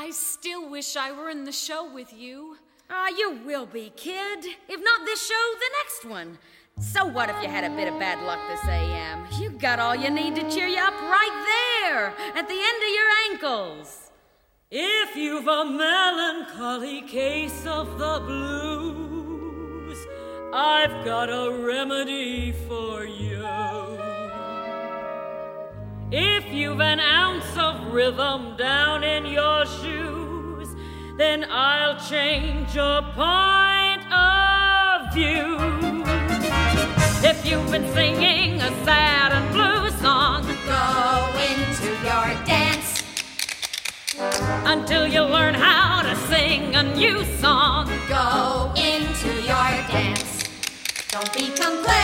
I still wish I were in the show with you. Ah, you will be, kid. If not this show, the next one. So what if you had a bit of bad luck this AM? You got all you need to cheer you up right there, at the end of your ankles. If you've a melancholy case of the blues, I've got a remedy for you. If you've an ounce of rhythm down in your shoes, then I'll change your point of view. If you've been singing a sad and blue song, Go into your dance. until you learn how to sing a new song. Go into your dance. Don't be complaining.